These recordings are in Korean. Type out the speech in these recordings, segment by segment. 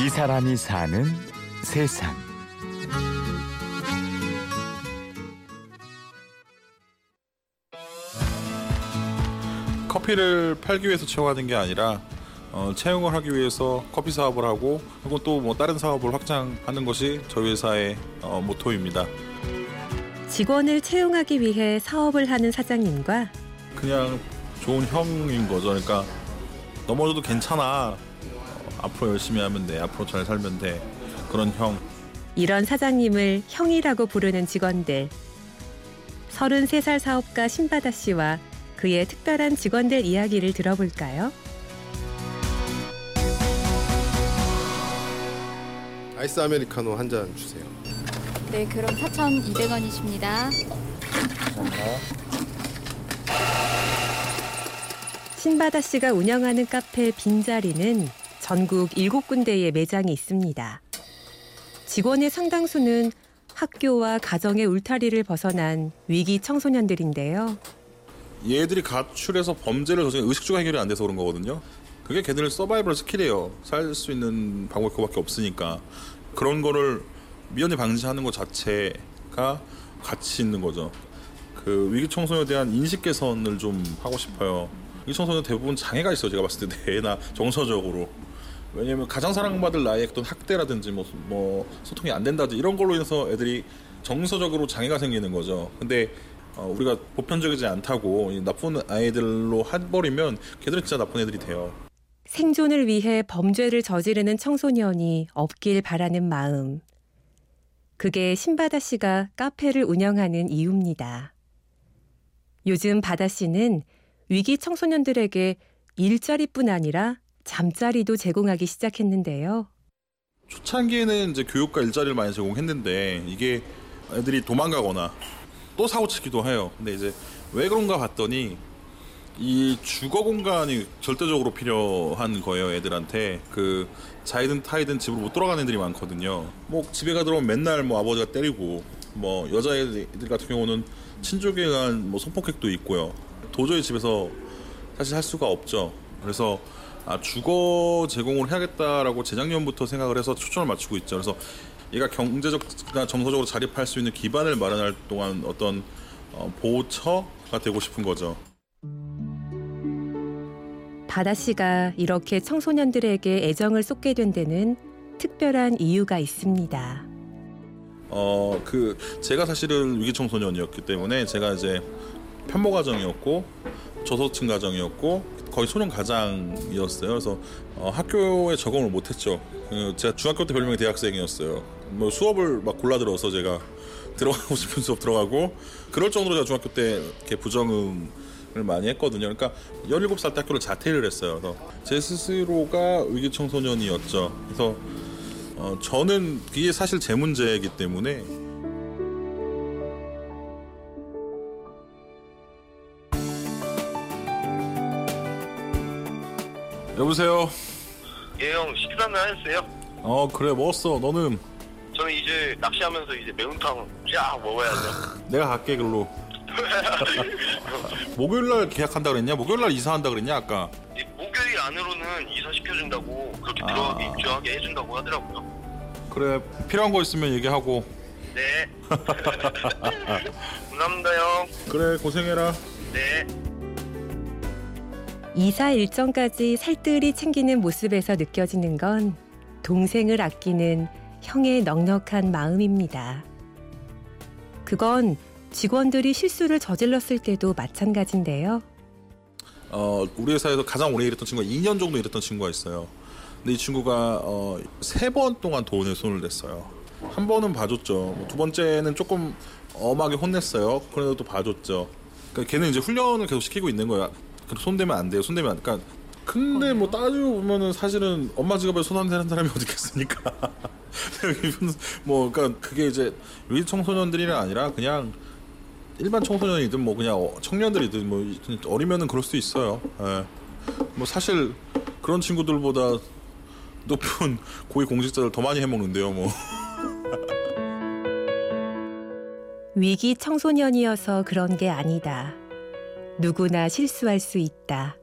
이 사람이 사는 세상. 커피를 팔기 위해서 채용하는 게 아니라 어, 채용을 하기 위해서 커피 사업을 하고 그리고 또 뭐 다른 사업을 확장하는 것이 저희 회사의 어, 모토입니다. 직원을 채용하기 위해 사업을 하는 사장님과 그냥 좋은 형인 거죠. 그러니까 넘어져도 괜찮아. 어, 앞으로 열심히 하면 돼. 앞으로 잘 살면 돼. 그런 형. 이런 사장님을 형이라고 부르는 직원들. 33살 사업가 신바다 씨와 그의 특별한 직원들 이야기를 들어볼까요? 아이스 아메리카노 한 잔 주세요. 네, 그럼 4,200원이십니다. 신바다 씨가 운영하는 카페 빈자리는 전국 7군데의 매장이 있습니다. 직원의 상당수는 학교와 가정의 울타리를 벗어난 위기 청소년들인데요. 얘들이 가출해서 범죄를 저지른 의식주가 해결이 안 돼서 그런 거거든요. 그게 걔들 survival skill이에요. 살 수 있는 방법이 그밖에 없으니까 그런 거를 미연에 방지하는 것 자체가 가치 있는 거죠. 그 위기 청소년에 대한 인식 개선을 좀 하고 싶어요. 위기 청소년 대부분 장애가 있어요. 제가 봤을 때 뇌나 정서적으로. 왜냐면 가장 사랑받을 나이에 어떤 학대라든지 뭐, 뭐 소통이 안 된다든지 이런 걸로 인해서 애들이 정서적으로 장애가 생기는 거죠. 근데 어, 우리가 보편적이지 않다고 이 나쁜 아이들로 해버리면 걔들은 진짜 나쁜 애들이 돼요. 생존을 위해 범죄를 저지르는 청소년이 없길 바라는 마음. 그게 신바다 씨가 카페를 운영하는 이유입니다. 요즘 바다 씨는 위기 청소년들에게 일자리뿐 아니라 잠자리도 제공하기 시작했는데요. 초창기에는 이제 교육과 일자리를 많이 제공했는데 이게 애들이 도망가거나 또 사고 치기도 해요. 근데 이제 왜 그런가 봤더니 이 주거 공간이 절대적으로 필요한 거예요, 애들한테. 그 자이든 타이든 집으로 못 돌아가는 애들이 많거든요. 뭐 집에 가 들어오면 맨날 뭐 아버지가 때리고 뭐 여자애들 같은 경우는 친족에 의한 뭐 성폭행도 있고요. 도저히 집에서 사실 할 수가 없죠. 그래서 아, 주거 제공을 해야겠다라고 재작년부터 생각을 해서 초점을 맞추고 있죠. 그래서 얘가 경제적이나 정서적으로 자립할 수 있는 기반을 마련할 동안 어떤 어, 보호처가 되고 싶은 거죠. 바다 씨가 이렇게 청소년들에게 애정을 쏟게 된 데는 특별한 이유가 있습니다. 어, 그 제가 사실은 위기 청소년이었기 때문에 제가 이제 편모 가정이었고 저소득층 가정이었고 거의 소년 가장이었어요. 그래서 어, 학교에 적응을 못했죠. 그 제가 중학교 때 별명이 대학생이었어요. 뭐 수업을 막 골라 들어서 제가 들어가고 싶은 수업 들어가고 그럴 정도로 제가 중학교 때 이렇게 부정음을 많이 했거든요. 그러니까 17살 때 학교를 자퇴를 했어요. 그래서 제 스스로가 위기 청소년이었죠. 그래서 어, 저는 이게 사실 제 문제이기 때문에 여보세요. 예, 형, 식사는 하셨어요? 어 그래 먹었어. 너는 저는 이제 낚시하면서 이제 매운탕 쫙 먹어야죠. 내가 갈게 글로. 목요일 날 계약한다 그랬냐? 목요일 날 이사한다 그랬냐 아까? 이 목요일 안으로는 이사 시켜준다고 그렇게 아. 들어가게 입주하게 해준다고 하더라고요. 그래 필요한 거 있으면 얘기하고. 네. 감사합니다, 형. 그래 고생해라. 네. 이사 일정까지 살뜰히 챙기는 모습에서 느껴지는 건 동생을 아끼는 형의 넉넉한 마음입니다. 그건 직원들이 실수를 저질렀을 때도 마찬가지인데요. 어 우리 회사에서 가장 오래 일했던 친구가 2년 정도 일했던 친구가 있어요. 근데 이 친구가 어, 세번 동안 돈에 손을 댔어요. 한 번은 봐줬죠. 뭐두 번째는 조금 엄하게 혼냈어요. 그래도 또 봐줬죠. 그러니까 걔는 이제 훈련을 계속 시키고 있는 거야. 손대면 안 돼요. 손대면 안. 그러니까 근데 뭐 따지고 보면은 사실은 엄마 지갑에 손 안 대는 사람이 어디 있겠습니까? 뭐 그러니까 그게 이제 위기 청소년들이 아니라 그냥 일반 청소년이든 뭐 그냥 어- 청년들이든 뭐 어리면은 그럴 수도 있어요. 예. 뭐 사실 그런 친구들보다 높은 고위 공직자들 더 많이 해먹는데요. 뭐 위기 청소년이어서 그런 게 아니다. 누구나 실수할 수 있다.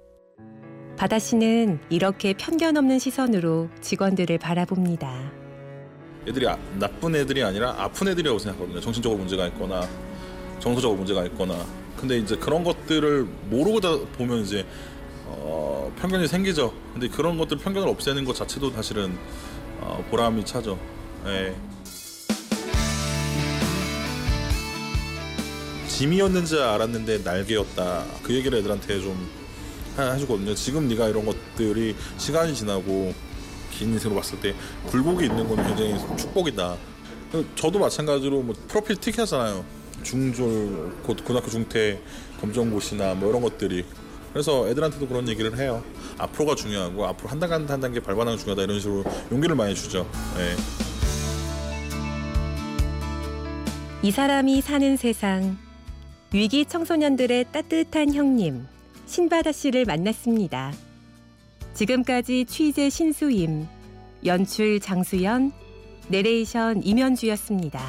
바다 씨는 이렇게 편견 없는 시선으로 직원들을 바라봅니다. 애들이 아- 나쁜 애들이 아니라 아픈 애들이라고 생각하거든요. 정신적으로 문제가 있거나 정서적으로 문제가 있거나. 근데 이제 그런 것들을 모르고 다 보면 이제 어, 편견이 생기죠. 근데 그런 것들 편견을 없애는 것 자체도 사실은 어, 보람이 차죠. 예. 짐이었는지 알았는데 날개였다. 그 얘기를 애들한테 좀 하- 해주거든요. 지금 네가 이런 것들이 시간이 지나고 긴 인생으로 봤을 때 굴곡이 있는 건 굉장히 축복이다. 그 저도 마찬가지로 뭐 프로필 틱 하잖아요. 중졸, 고- 고등학교 중퇴, 검정고시나 뭐 이런 것들이. 그래서 애들한테도 그런 얘기를 해요. 앞으로가 중요하고 앞으로 한 단계 한 단계 밟아나가는 게 중요하다 이런 식으로 용기를 많이 주죠. 예. 이 사람이 사는 세상 위기 청소년들의 따뜻한 형님 신바다 씨를 만났습니다. 지금까지 취재 신수임, 연출 장수연, 내레이션 임현주였습니다.